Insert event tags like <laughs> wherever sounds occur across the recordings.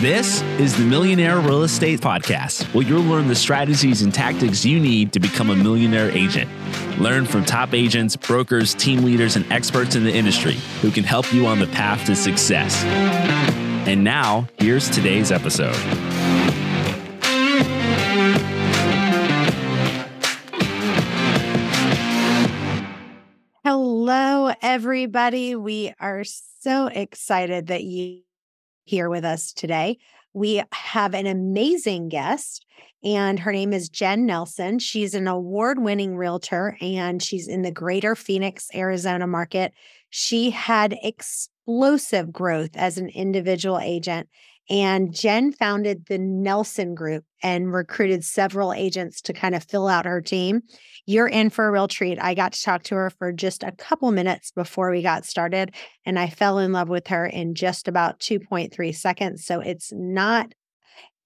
This is the Millionaire Real Estate Podcast, where you'll learn the strategies and tactics you need to become a millionaire agent. Learn from top agents, brokers, team leaders, and experts in the industry who can help you on the path to success. And now, here's today's episode. Hello, everybody. We are so excited that you here with us today. We have an amazing guest, and her name is Jen Nelson. She's an award winning realtor and she's in the greater Phoenix, Arizona market. She had explosive growth as an individual agent. And Jen founded the Nelson Group and recruited several agents to kind of fill out her team. You're in for a real treat. I got to talk to her for just a couple minutes before we got started, and I fell in love with her in just about 2.3 seconds. So it's not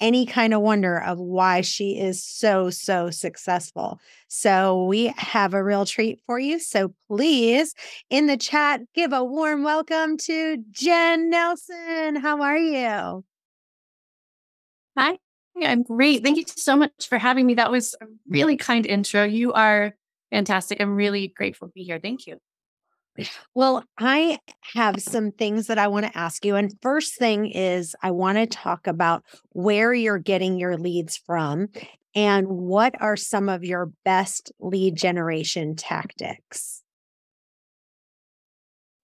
any kind of wonder of why she is so, so successful. So we have a real treat for you. So please, in the chat, give a warm welcome to Jen Nelson. How are you? Hi, I'm great. Thank you so much for having me. That was a really kind intro. You are fantastic. I'm really grateful to be here. Thank you. Well, I have some things that I want to ask you. And first thing is, I want to talk about where you're getting your leads from and what are some of your best lead generation tactics.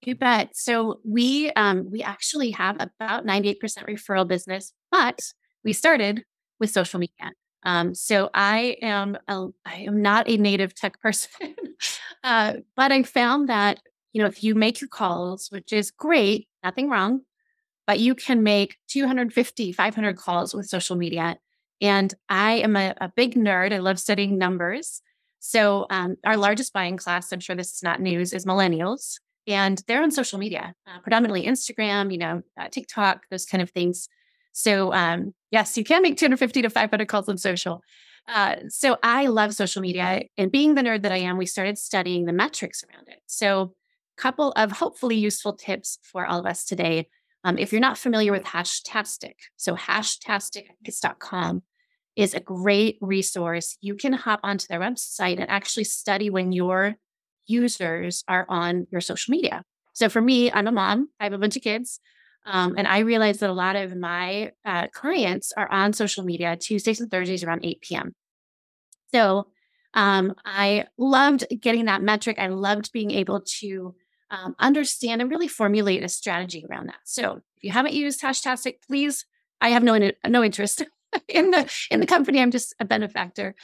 You bet. So we um, we actually have about 98% referral business, but we started with social media. Um, so I am a, I am not a native tech person, <laughs> uh, but I found that you know if you make your calls, which is great, nothing wrong, but you can make 250, 500 calls with social media. And I am a, a big nerd. I love studying numbers. So um, our largest buying class, I'm sure this is not news, is millennials, and they're on social media, uh, predominantly Instagram, you know, uh, TikTok, those kind of things. So, um, yes, you can make 250 to 500 calls on social. Uh, so, I love social media. And being the nerd that I am, we started studying the metrics around it. So, a couple of hopefully useful tips for all of us today. Um, if you're not familiar with Hashtastic, so hashtastic.com is a great resource. You can hop onto their website and actually study when your users are on your social media. So for me, I'm a mom, I have a bunch of kids. Um, and I realized that a lot of my uh, clients are on social media Tuesdays and Thursdays around 8 p.m. So um, I loved getting that metric. I loved being able to um, understand and really formulate a strategy around that. So if you haven't used Hashtastic, please, I have no no interest <laughs> in the in the company. I'm just a benefactor.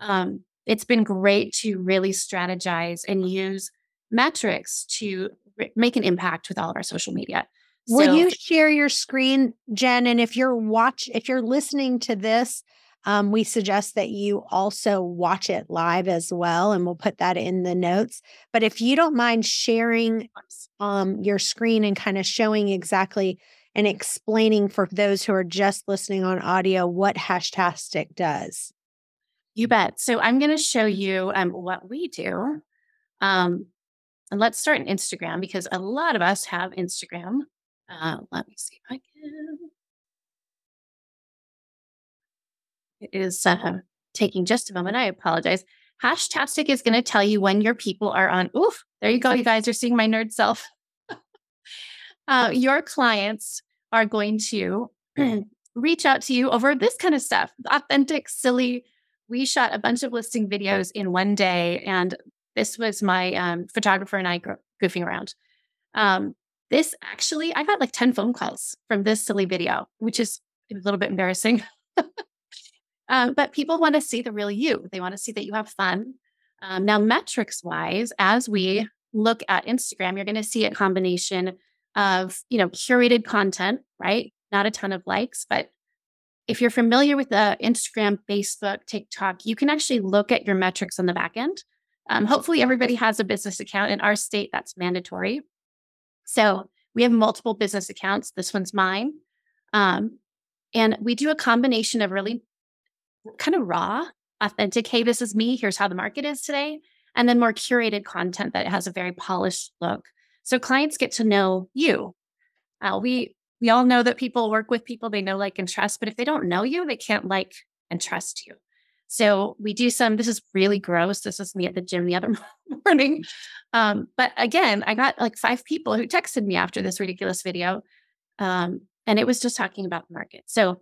Um, it's been great to really strategize and use metrics to make an impact with all of our social media. Will you share your screen, Jen? And if you're watch, if you're listening to this, um, we suggest that you also watch it live as well, and we'll put that in the notes. But if you don't mind sharing um, your screen and kind of showing exactly and explaining for those who are just listening on audio what Hashtastic does. You bet. So I'm going to show you um, what we do. Um, and let's start in Instagram because a lot of us have Instagram. Uh, let me see if I can. It is uh, taking just a moment. I apologize. Hashtastic is going to tell you when your people are on. Oof, there you go. You guys are seeing my nerd self. <laughs> uh, your clients are going to <clears throat> reach out to you over this kind of stuff authentic, silly. We shot a bunch of listing videos in one day, and this was my um, photographer and I goofing around. Um, this actually, I got like 10 phone calls from this silly video, which is a little bit embarrassing. <laughs> um, but people want to see the real you. They want to see that you have fun. Um, now, metrics wise, as we look at Instagram, you're going to see a combination of, you know, curated content, right? Not a ton of likes, but if you're familiar with the Instagram, Facebook, TikTok, you can actually look at your metrics on the back end. Um, hopefully, everybody has a business account. In our state, that's mandatory. So we have multiple business accounts. This one's mine. Um, and we do a combination of really kind of raw, authentic, hey, this is me. Here's how the market is today. And then more curated content that has a very polished look. So clients get to know you. Uh, we we all know that people work with people they know, like, and trust, but if they don't know you, they can't like and trust you. So we do some, this is really gross. This was me at the gym the other <laughs> morning. Um, but again, I got like five people who texted me after this ridiculous video. Um, and it was just talking about the market. So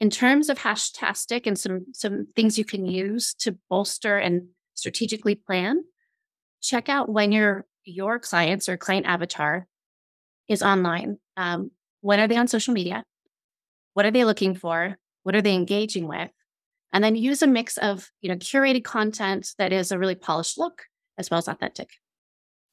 in terms of Hashtastic and some some things you can use to bolster and strategically plan, check out when your your clients or client avatar is online. Um, when are they on social media? What are they looking for? What are they engaging with? And then use a mix of you know curated content that is a really polished look as well as authentic.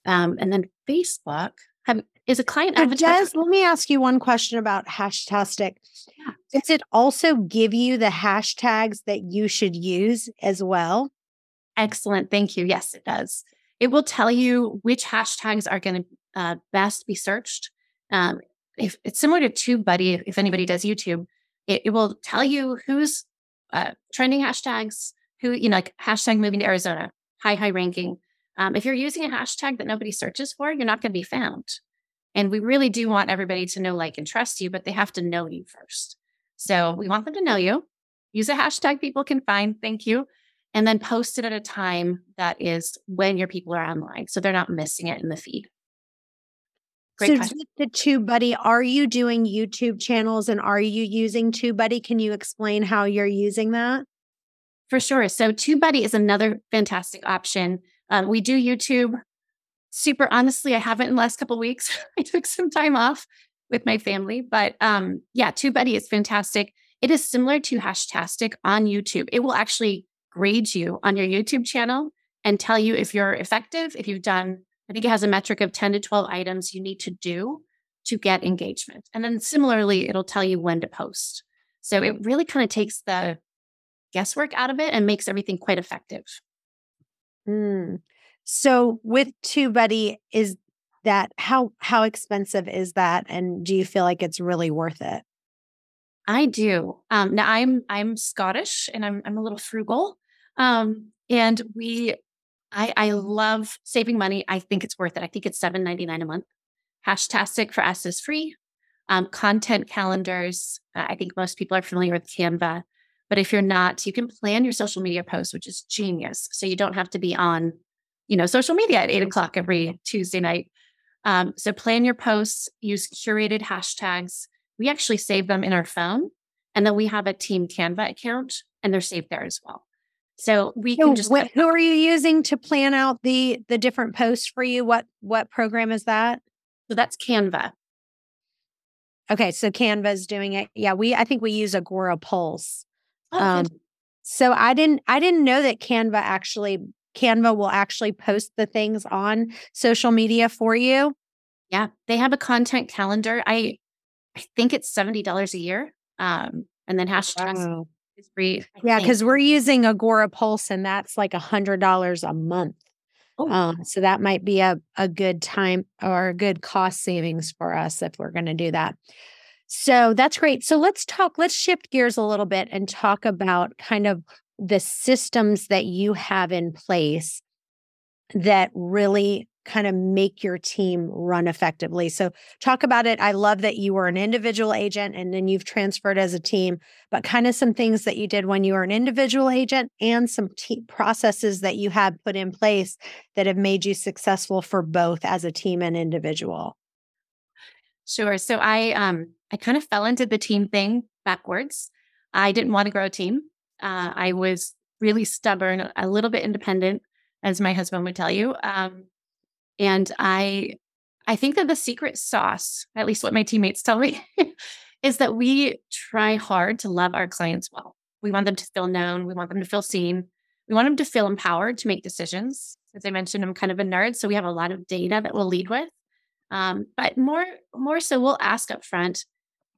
Um, and then Facebook have, is a client avatar. Jez, let me ask you one question about Hashtastic. Yeah. Does it also give you the hashtags that you should use as well? Excellent. Thank you. Yes, it does. It will tell you which hashtags are going to uh, best be searched. Um, if it's similar to TubeBuddy, if anybody does YouTube, it, it will tell you who's uh, trending hashtags, who, you know, like hashtag moving to Arizona, high, high ranking. Um, if you're using a hashtag that nobody searches for, you're not going to be found. And we really do want everybody to know, like, and trust you, but they have to know you first. So we want them to know you. Use a hashtag people can find. Thank you. And then post it at a time that is when your people are online. So they're not missing it in the feed. Great so question. the TubeBuddy, are you doing YouTube channels and are you using TubeBuddy? Can you explain how you're using that? For sure. So TubeBuddy is another fantastic option. Um, we do YouTube. Super honestly, I haven't in the last couple weeks. <laughs> I took some time off with my family, but um, yeah, TubeBuddy is fantastic. It is similar to Hashtastic on YouTube. It will actually grade you on your YouTube channel and tell you if you're effective, if you've done I think it has a metric of 10 to 12 items you need to do to get engagement. And then similarly, it'll tell you when to post. So it really kind of takes the guesswork out of it and makes everything quite effective. Mm. So with TubeBuddy, is that how how expensive is that? And do you feel like it's really worth it? I do. Um, now I'm I'm Scottish and I'm I'm a little frugal. Um, and we I, I love saving money. I think it's worth it. I think it's seven ninety nine a month. Hashtastic for us is free. Um, content calendars. Uh, I think most people are familiar with Canva, but if you're not, you can plan your social media posts, which is genius. So you don't have to be on, you know, social media at eight o'clock every Tuesday night. Um, so plan your posts. Use curated hashtags. We actually save them in our phone, and then we have a team Canva account, and they're saved there as well. So we so can just what, who are you using to plan out the the different posts for you? What what program is that? So that's Canva. Okay, so Canva is doing it. Yeah, we I think we use Agorapulse. Oh, um, so I didn't I didn't know that Canva actually Canva will actually post the things on social media for you. Yeah, they have a content calendar. I I think it's seventy dollars a year. Um, and then hashtags wow is free. yeah, because we're using Agora Pulse, and that's like a hundred dollars a month. Oh. Um, so that might be a, a good time or a good cost savings for us if we're going to do that. So that's great. So let's talk, let's shift gears a little bit and talk about kind of the systems that you have in place that really kind of make your team run effectively. So, talk about it. I love that you were an individual agent and then you've transferred as a team, but kind of some things that you did when you were an individual agent and some te- processes that you had put in place that have made you successful for both as a team and individual. Sure. So, I um I kind of fell into the team thing backwards. I didn't want to grow a team. Uh, I was really stubborn, a little bit independent, as my husband would tell you. Um, and I I think that the secret sauce, at least what my teammates tell me, <laughs> is that we try hard to love our clients well. We want them to feel known, we want them to feel seen. We want them to feel empowered to make decisions. As I mentioned, I'm kind of a nerd, so we have a lot of data that we'll lead with. Um, but more, more so, we'll ask up front,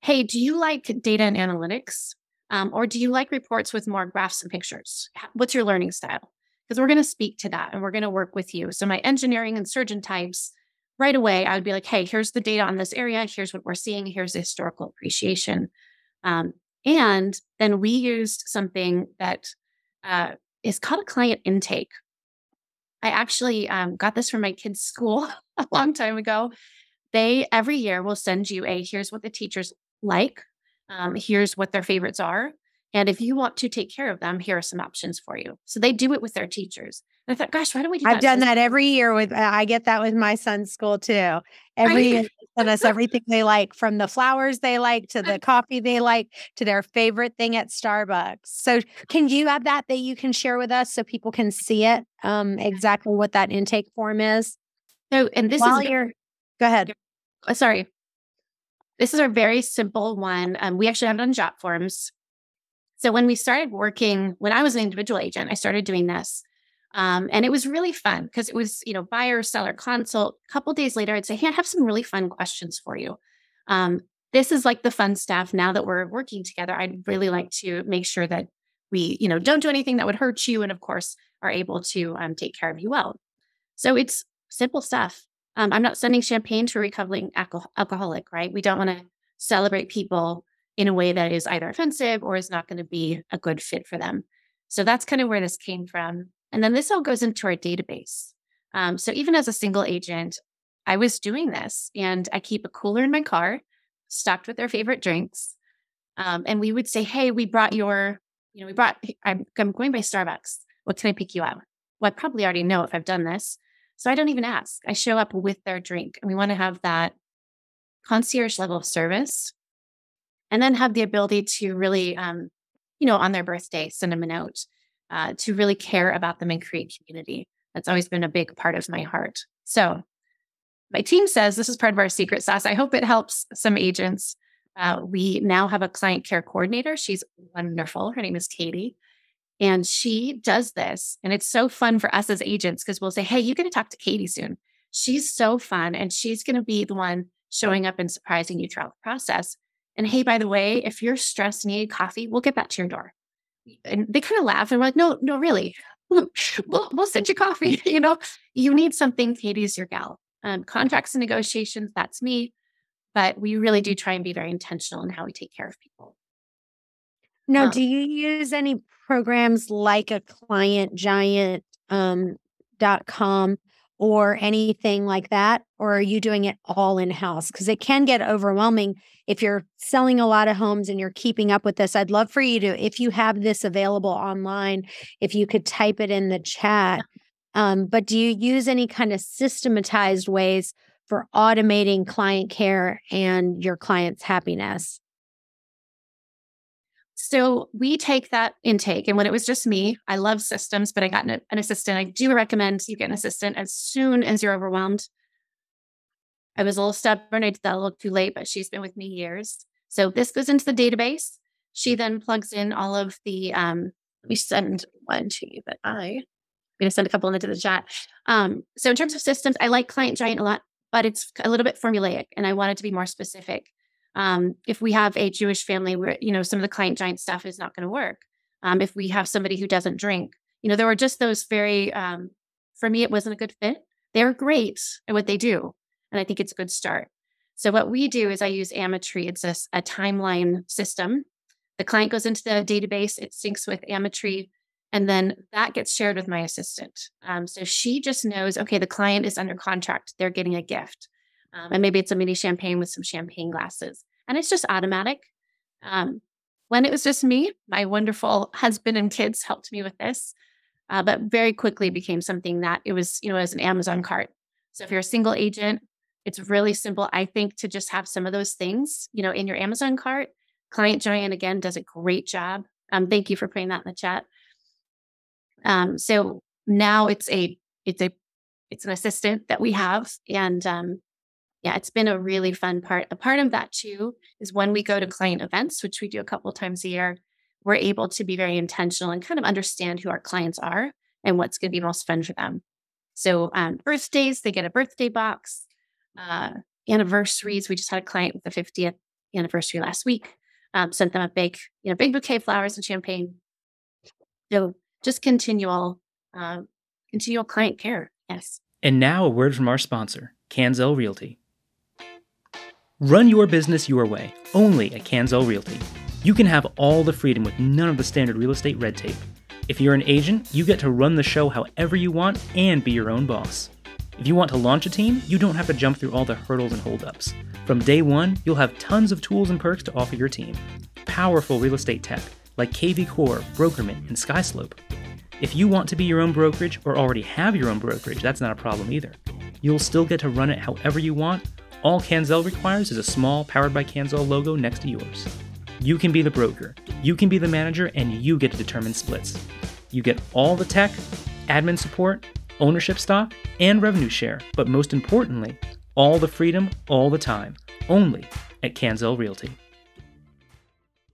"Hey, do you like data and analytics, um, or do you like reports with more graphs and pictures? What's your learning style?" Because we're going to speak to that and we're going to work with you. So, my engineering and surgeon types, right away, I would be like, hey, here's the data on this area. Here's what we're seeing. Here's the historical appreciation. Um, and then we used something that uh, is called a client intake. I actually um, got this from my kids' school <laughs> a long time ago. they every year will send you a here's what the teachers like, um, here's what their favorites are. And if you want to take care of them, here are some options for you. So they do it with their teachers. And I thought, gosh, why don't we do I've that? done that every year with, I get that with my son's school too. Every year, they send us everything they like from the flowers they like to the <laughs> coffee they like to their favorite thing at Starbucks. So, can you have that that you can share with us so people can see it um, exactly what that intake form is? So, and this While is you're, go ahead. uh, sorry. This is our very simple one. Um, we actually have it on Jot forms. So when we started working, when I was an individual agent, I started doing this. Um, and it was really fun because it was, you know, buyer, seller consult. A couple days later, I'd say, Hey, I have some really fun questions for you. Um, this is like the fun stuff. Now that we're working together, I'd really like to make sure that we, you know, don't do anything that would hurt you. And of course, are able to um, take care of you well. So it's simple stuff. Um, I'm not sending champagne to a recovering alcohol- alcoholic, right? We don't want to celebrate people in a way that is either offensive or is not going to be a good fit for them. So that's kind of where this came from. And then this all goes into our database. Um, so even as a single agent, I was doing this and I keep a cooler in my car, stocked with their favorite drinks. Um, and we would say, Hey, we brought your, you know, we brought, I'm, I'm going by Starbucks. What can I pick you up? Well, I probably already know if I've done this. So I don't even ask. I show up with their drink and we want to have that concierge level of service and then have the ability to really, um, you know, on their birthday, send them a note uh, to really care about them and create community. That's always been a big part of my heart. So my team says this is part of our secret sauce. I hope it helps some agents. Uh, we now have a client care coordinator. She's wonderful. Her name is Katie. And she does this. And it's so fun for us as agents because we'll say, Hey, you're going to talk to Katie soon. She's so fun. And she's going to be the one showing up and surprising you throughout the process. And hey, by the way, if you're stressed and need coffee, we'll get that to your door. And they kind of laugh and we're like, no, no, really. We'll, we'll send you coffee. you know, you need something. Katie's your gal. Um, contracts and negotiations, that's me. But we really do try and be very intentional in how we take care of people. Now, Um, do you use any programs like a client giant um, dot com or anything like that? Or are you doing it all in house? Because it can get overwhelming if you're selling a lot of homes and you're keeping up with this. I'd love for you to, if you have this available online, if you could type it in the chat. Um, but do you use any kind of systematized ways for automating client care and your client's happiness? So we take that intake. And when it was just me, I love systems, but I got an, an assistant. I do recommend you get an assistant as soon as you're overwhelmed. I was a little stubborn. I did that a little too late, but she's been with me years. So this goes into the database. She then plugs in all of the, um, let me send one to you, but I, I'm going to send a couple into the chat. Um, so in terms of systems, I like Client Giant a lot, but it's a little bit formulaic and I wanted to be more specific um, if we have a Jewish family where, you know, some of the client giant stuff is not going to work. Um, if we have somebody who doesn't drink, you know, there were just those very, um, for me, it wasn't a good fit. They're great at what they do. And I think it's a good start. So what we do is I use Amitree. It's a, a timeline system. The client goes into the database, it syncs with Amitree, and then that gets shared with my assistant. Um, so she just knows, okay, the client is under contract. They're getting a gift. Um, and maybe it's a mini champagne with some champagne glasses. And it's just automatic. Um, when it was just me, my wonderful husband and kids helped me with this, uh, but very quickly became something that it was, you know, as an Amazon cart. So if you're a single agent, it's really simple, I think, to just have some of those things, you know, in your Amazon cart. Client Giant again does a great job. Um, thank you for putting that in the chat. Um, so now it's a it's a it's an assistant that we have, and um, yeah, it's been a really fun part. A part of that too is when we go to client events, which we do a couple times a year, we're able to be very intentional and kind of understand who our clients are and what's going to be most fun for them. So, um, birthdays, they get a birthday box. Uh, anniversaries, we just had a client with the 50th anniversary last week. Um, sent them a big, you know, big bouquet of flowers and champagne. So, just continual, uh, continual client care. Yes. And now a word from our sponsor, Canzel Realty. Run your business your way, only at Canzel Realty. You can have all the freedom with none of the standard real estate red tape. If you're an agent, you get to run the show however you want and be your own boss. If you want to launch a team, you don't have to jump through all the hurdles and holdups. From day one, you'll have tons of tools and perks to offer your team. Powerful real estate tech like KV Core, Brokermint, and Skyslope. If you want to be your own brokerage or already have your own brokerage, that's not a problem either. You'll still get to run it however you want. All Canzel requires is a small Powered by Canzel logo next to yours. You can be the broker, you can be the manager, and you get to determine splits. You get all the tech, admin support, ownership stock, and revenue share, but most importantly, all the freedom all the time, only at Canzel Realty.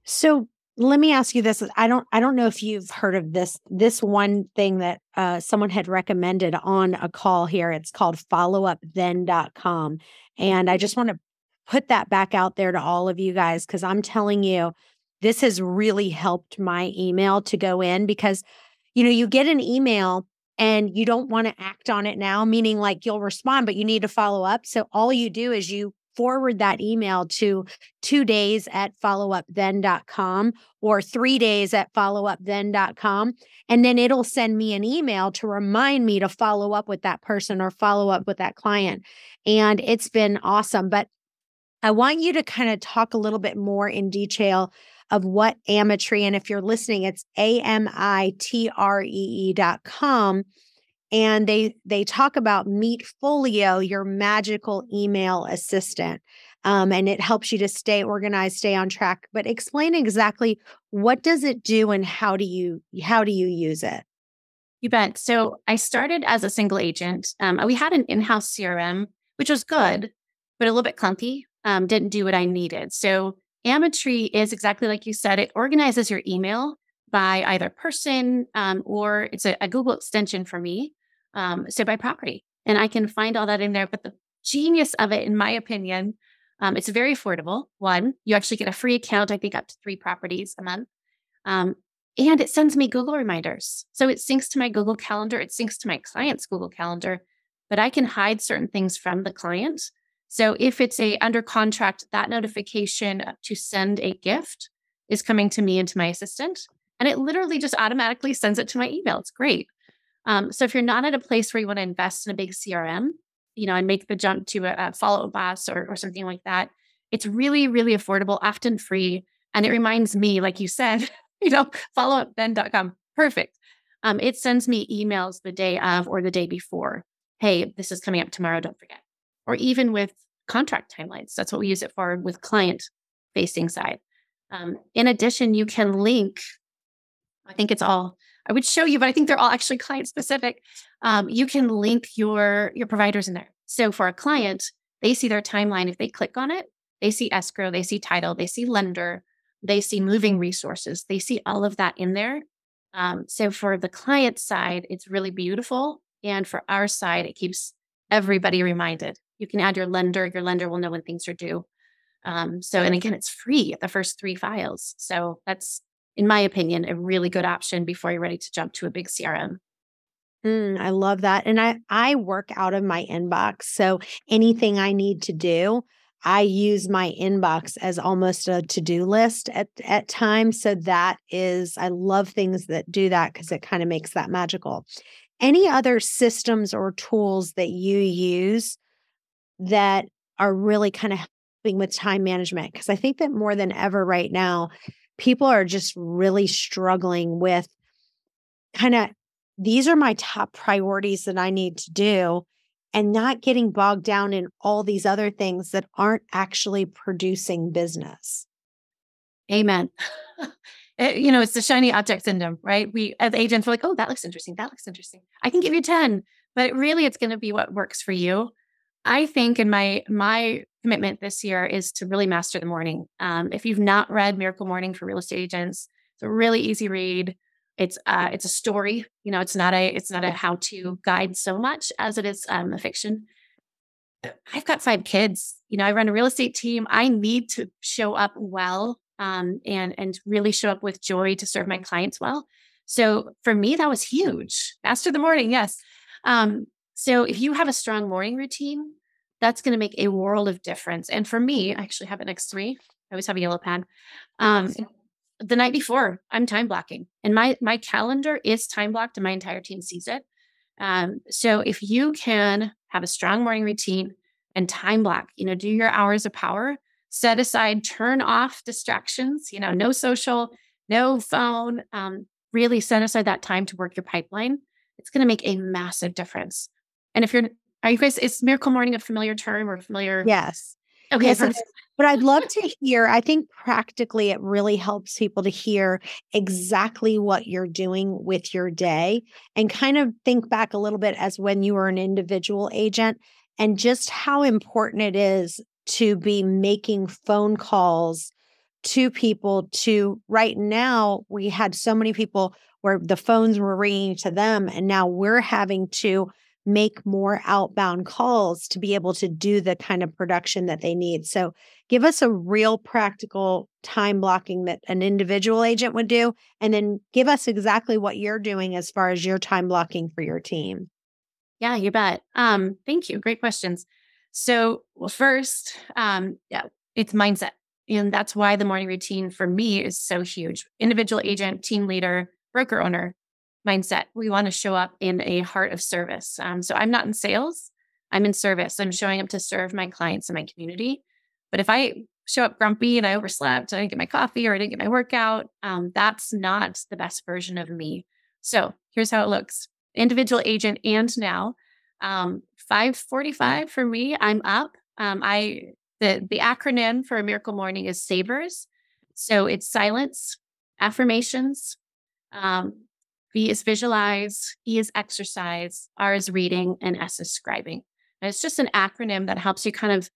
So let me ask you this i don't i don't know if you've heard of this this one thing that uh, someone had recommended on a call here it's called followupthen.com and i just want to put that back out there to all of you guys because i'm telling you this has really helped my email to go in because you know you get an email and you don't want to act on it now meaning like you'll respond but you need to follow up. So all you do is you forward that email to two days at followupthen.com or three days at followupthen.com. And then it'll send me an email to remind me to follow up with that person or follow up with that client. And it's been awesome. But I want you to kind of talk a little bit more in detail of what Amitree, and if you're listening, it's A M I T R E E dot com and they they talk about meet folio your magical email assistant um, and it helps you to stay organized stay on track but explain exactly what does it do and how do you how do you use it? You bet so i started as a single agent um, we had an in-house crm which was good but a little bit clunky um, didn't do what i needed so Amitree is exactly like you said it organizes your email by either person um, or it's a, a, Google extension for me. Um, so by property. And I can find all that in there. But the genius of it, in my opinion, um, it's very affordable. One, you actually get a free account, I think up to three properties a month. Um, and it sends me Google reminders. So it syncs to my Google Calendar, it syncs to my client's Google Calendar, but I can hide certain things from the client. So if it's a under contract, that notification to send a gift is coming to me and to my assistant. And it literally just automatically sends it to my email. It's great. Um, so if you're not at a place where you want to invest in a big CRM, you know, and make the jump to a, a follow boss or, or something like that, it's really, really affordable, often free. And it reminds me, like you said, <laughs> you know, followupthen.com. Perfect. Um, it sends me emails the day of or the day before. Hey, this is coming up tomorrow. Don't forget. Or even with contract timelines. That's what we use it for with client facing side. Um, in addition, you can link, I think it's all I would show you, but I think they're all actually client specific. Um, you can link your your providers in there. So for a client, they see their timeline. If they click on it, they see escrow, they see title, they see lender, they see moving resources, they see all of that in there. Um, so for the client side, it's really beautiful, and for our side, it keeps everybody reminded. You can add your lender. Your lender will know when things are due. Um, so, and again, it's free at the first three files. So that's in my opinion, a really good option before you're ready to jump to a big CRM. Mm, I love that. And I I work out of my inbox. So anything I need to do, I use my inbox as almost a to-do list at at times. So that is I love things that do that because it kind of makes that magical. Any other systems or tools that you use that are really kind of helping with time management? Because I think that more than ever right now, people are just really struggling with kind of these are my top priorities that I need to do and not getting bogged down in all these other things that aren't actually producing business. Amen. it, <laughs> eh, you know, it's the shiny object syndrome, right? We, as agents, we're like, oh, that looks interesting. That looks interesting. I can give you 10, but really it's going to be what works for you. I think in my my commitment this year is to really master the morning. Um, if you've not read Miracle Morning for Real Estate Agents, it's a really easy read. It's uh, it's a story. You know, it's not a it's not a how to guide so much as it is um, a fiction. I've got five kids. You know, I run a real estate team. I need to show up well um, and and really show up with joy to serve my clients well. So for me, that was huge. Master the morning, yes. Um, so if you have a strong morning routine, that's going to make a world of difference. And for me, I actually have an X3. I always have a yellow pad. Um, the night before, I'm time blocking, and my my calendar is time blocked, and my entire team sees it. Um, so if you can have a strong morning routine and time block, you know, do your hours of power, set aside, turn off distractions, you know, no social, no phone, um, really set aside that time to work your pipeline. It's going to make a massive difference. And if you're, are you guys, is Miracle Morning a familiar term or familiar? Yes. Okay. Yes, but I'd love to hear. I think practically it really helps people to hear exactly what you're doing with your day and kind of think back a little bit as when you were an individual agent and just how important it is to be making phone calls to people to right now we had so many people where the phones were ringing to them and now we're having to make more outbound calls to be able to do the kind of production that they need. So, give us a real practical time blocking that an individual agent would do, and then give us exactly what you're doing as far as your time blocking for your team. Yeah, you bet. Um, thank you. Great questions. So, well, first, um, yeah, it's mindset. And that's why the morning routine for me is so huge. Individual agent, team leader, broker owner, mindset. We want to show up in a heart of service. Um, so I'm not in sales, I'm in service. I'm showing up to serve my clients and my community. But if I show up grumpy and I overslept, I didn't get my coffee or I didn't get my workout, um, that's not the best version of me. So here's how it looks individual agent and now. Um, 545 for me, I'm up. Um, I the the acronym for a miracle morning is SAVERS. So it's silence, affirmations, um, V is visualize, E is exercise, R is reading, and S is scribing. And it's just an acronym that helps you kind of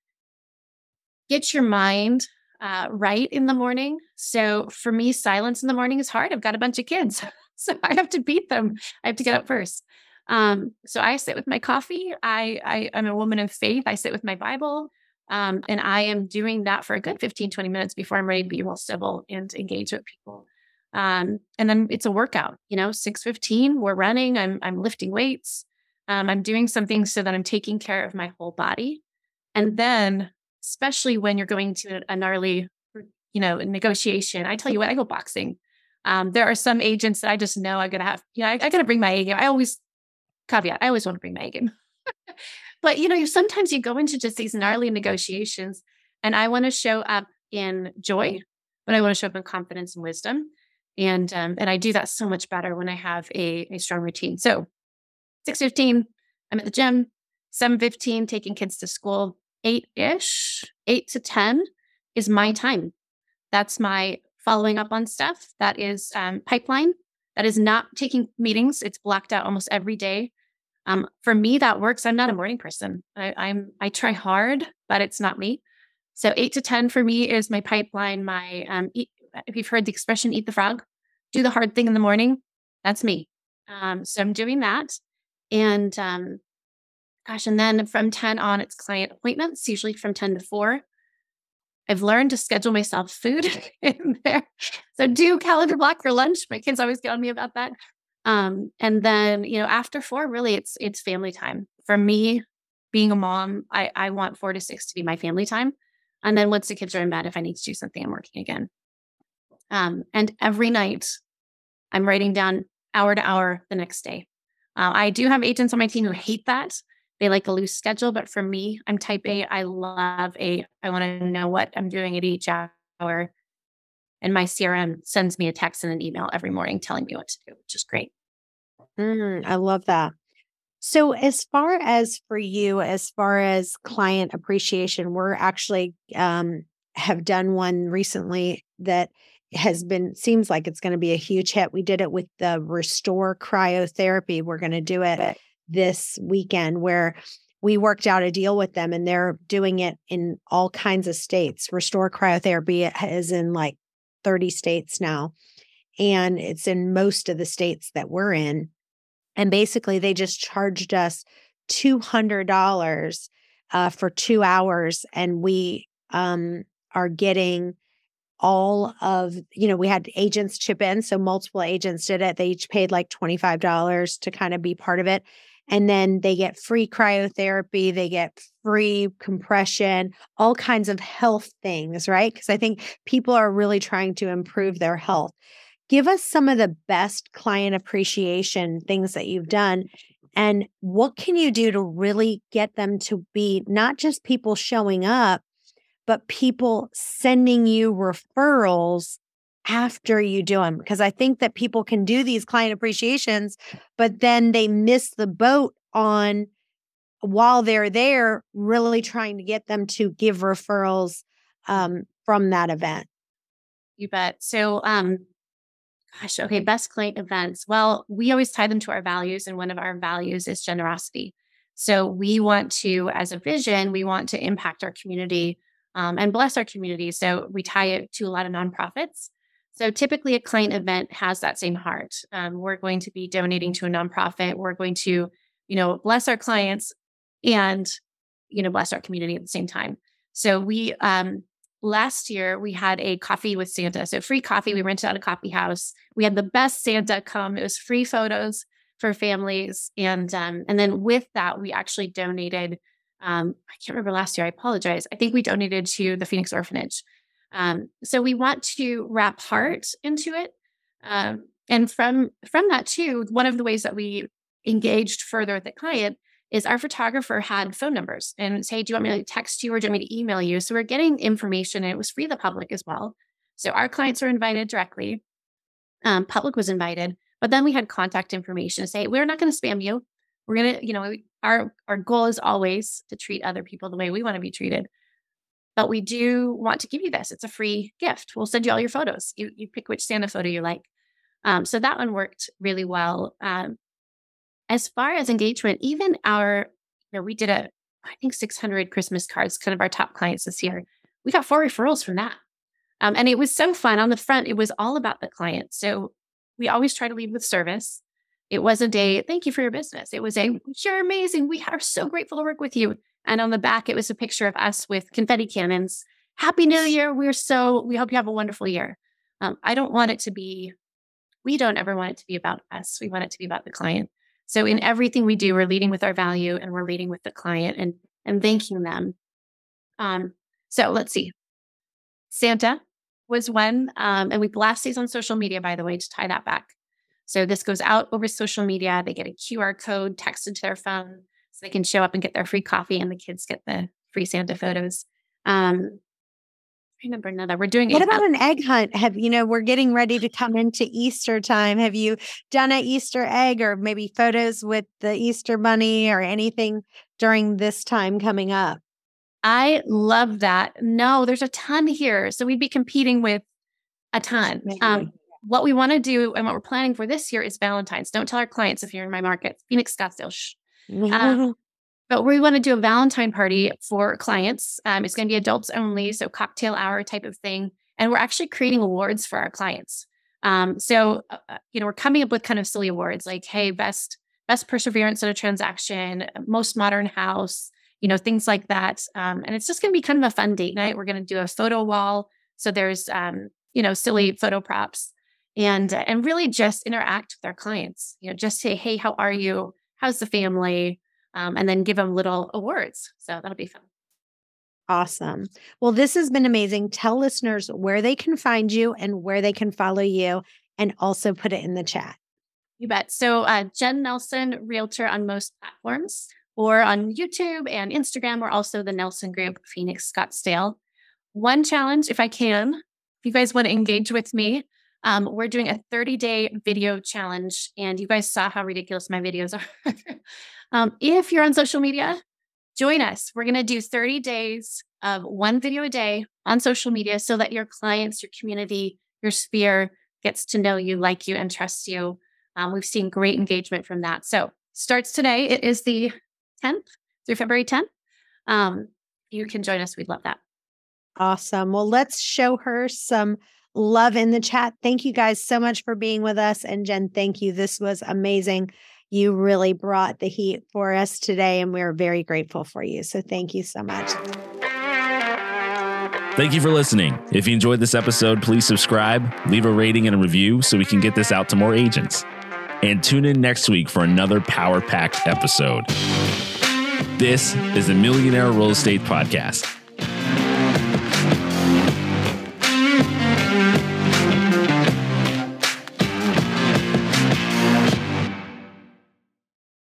get your mind uh, right in the morning. So for me, silence in the morning is hard. I've got a bunch of kids, <laughs> so I have to beat them. I have to get up first. Um, so I sit with my coffee. I, I am a woman of faith. I sit with my Bible. Um, and I am doing that for a good 15, 20 minutes before I'm ready to be real civil and engage with people. Um, and then it's a workout, you know, 615, we're running, I'm I'm lifting weights. Um, I'm doing something so that I'm taking care of my whole body. And then, especially when you're going to a gnarly, you know, negotiation, I tell you what, I go boxing. Um, there are some agents that I just know I'm gonna have, you know, I, I gotta bring my A game. I always caveat, I always want to bring my A game. <laughs> but you know, sometimes you go into just these gnarly negotiations, and I want to show up in joy, but I want to show up in confidence and wisdom. And um, and I do that so much better when I have a, a strong routine. So 6.15, I'm at the gym, 7.15, taking kids to school, 8-ish, 8 to 10 is my time. That's my following up on stuff. That is um, pipeline. That is not taking meetings. It's blocked out almost every day. Um, for me, that works. I'm not a morning person. I, I'm I try hard, but it's not me. So eight to ten for me is my pipeline. My um, eat, if you've heard the expression "eat the frog," do the hard thing in the morning. That's me. Um, so I'm doing that. And um, gosh, and then from 10 on, it's client appointments, usually from 10 to 4. I've learned to schedule myself food <laughs> in there. So do calendar block for lunch. My kids always get on me about that. Um, and then, you know, after four, really it's it's family time. For me, being a mom, I, I want four to six to be my family time. And then once the kids are in bed, if I need to do something, I'm working again. Um, and every night I'm writing down hour to hour the next day. Uh, I do have agents on my team who hate that. They like a loose schedule, but for me, I'm type A. I love a, I want to know what I'm doing at each hour. And my CRM sends me a text and an email every morning telling me what to do, which is great. Mm, I love that. So, as far as for you, as far as client appreciation, we're actually um, have done one recently that has been seems like it's going to be a huge hit. We did it with the Restore Cryotherapy. We're going to do it this weekend where we worked out a deal with them and they're doing it in all kinds of states. Restore Cryotherapy is in like 30 states now and it's in most of the states that we're in. And basically they just charged us $200 uh, for 2 hours and we um are getting all of, you know, we had agents chip in. So multiple agents did it. They each paid like $25 to kind of be part of it. And then they get free cryotherapy, they get free compression, all kinds of health things, right? Because I think people are really trying to improve their health. Give us some of the best client appreciation things that you've done And what can you do to really get them to be not just people showing up, but people sending you referrals after you do them? Because I think that people can do these client appreciations, but then they miss the boat on while they're there, really trying to get them to give referrals um, from that event. You bet. So, um, gosh, okay, best client events. Well, we always tie them to our values, and one of our values is generosity. So, we want to, as a vision, we want to impact our community um, and bless our community. So, we tie it to a lot of nonprofits. So, typically, a client event has that same heart. Um, we're going to be donating to a nonprofit. We're going to, you know, bless our clients and, you know, bless our community at the same time. So, we um, last year we had a coffee with Santa. So free coffee. We rented out a coffee house. We had the best Santa come. It was free photos for families. And um, and then with that, we actually donated. Um, I can't remember last year. I apologize. I think we donated to the Phoenix Orphanage. Um, so we want to wrap heart into it. Um, and from from that too, one of the ways that we engaged further with the client is our photographer had phone numbers and say, Do you want me to text you or do you want me to email you? So we're getting information and it was free to the public as well. So our clients were invited directly. Um, public was invited, but then we had contact information to say, we're not going to spam you. We're going to, you know, our, our goal is always to treat other people the way we want to be treated. But we do want to give you this. It's a free gift. We'll send you all your photos. You, you pick which Santa photo you like. Um, so that one worked really well. Um, as far as engagement, even our, you know, we did a, I think 600 Christmas cards, kind of our top clients this year. We got four referrals from that. Um, and it was so fun. On the front, it was all about the client. So we always try to lead with service. It wasn't a thank you for your business. It was a you're amazing. We are so grateful to work with you. And on the back, it was a picture of us with confetti cannons. Happy New Year. We're so, we hope you have a wonderful year. Um, I don't want it to be, we don't ever want it to be about us. We want it to be about the client. So in everything we do, we're leading with our value and we're leading with the client and and thanking them. Um, so let's see. Santa was one, um, and we blast these on social media, by the way, to tie that back. So this goes out over social media. They get a QR code texted to their phone so they can show up and get their free coffee, and the kids get the free Santa photos. Um, I remember another. We're doing. What about an egg hunt? Have you know we're getting ready to come into Easter time? Have you done an Easter egg or maybe photos with the Easter bunny or anything during this time coming up? I love that. No, there's a ton here, so we'd be competing with a ton. Um, what we want to do and what we're planning for this year is Valentine's. Don't tell our clients if you're in my market. Phoenix Scottsdale. Shh. Uh, <laughs> but we want to do a Valentine party for clients. Um, it's going to be adults only, so cocktail hour type of thing. And we're actually creating awards for our clients. Um, so, uh, uh, you know, we're coming up with kind of silly awards like, hey, best best perseverance in a transaction, most modern house, you know, things like that. Um, and it's just going to be kind of a fun date night. We're going to do a photo wall. So there's, um, you know, silly photo props and and really just interact with our clients. You know, just say, hey, how are you? How's the family? um, and then give them little awards. So that'll be fun. Awesome. Well, this has been amazing. Tell listeners where they can find you and where they can follow you, and also put it in the chat. You bet. So, uh, Jen Nelson, realtor on most platforms, or on YouTube and Instagram, or also the Nelson Group, Phoenix Scottsdale. One challenge, if I can, if you guys want to engage with me, um, we're doing a 30 day video challenge, and you guys saw how ridiculous my videos <laughs> are. um, if you're on social media, join us. We're going to do 30 days of one video a day on social media so that your clients, your community, your sphere gets to know you, like you, and trust you. Um, we've seen great engagement from that. So starts today. It is the 10th through February 10th. Um, you can join us. We'd love that. Awesome. Well, let's show her some love in the chat. Thank you guys so much for being with us. And Jen, thank you. This was amazing. You really brought the heat for us today, and we're very grateful for you. So thank you so much. Thank you for listening. If you enjoyed this episode, please subscribe, leave a rating and a review so we can get this out to more agents. And tune in next week for another power packed episode. This is the Millionaire Real Estate Podcast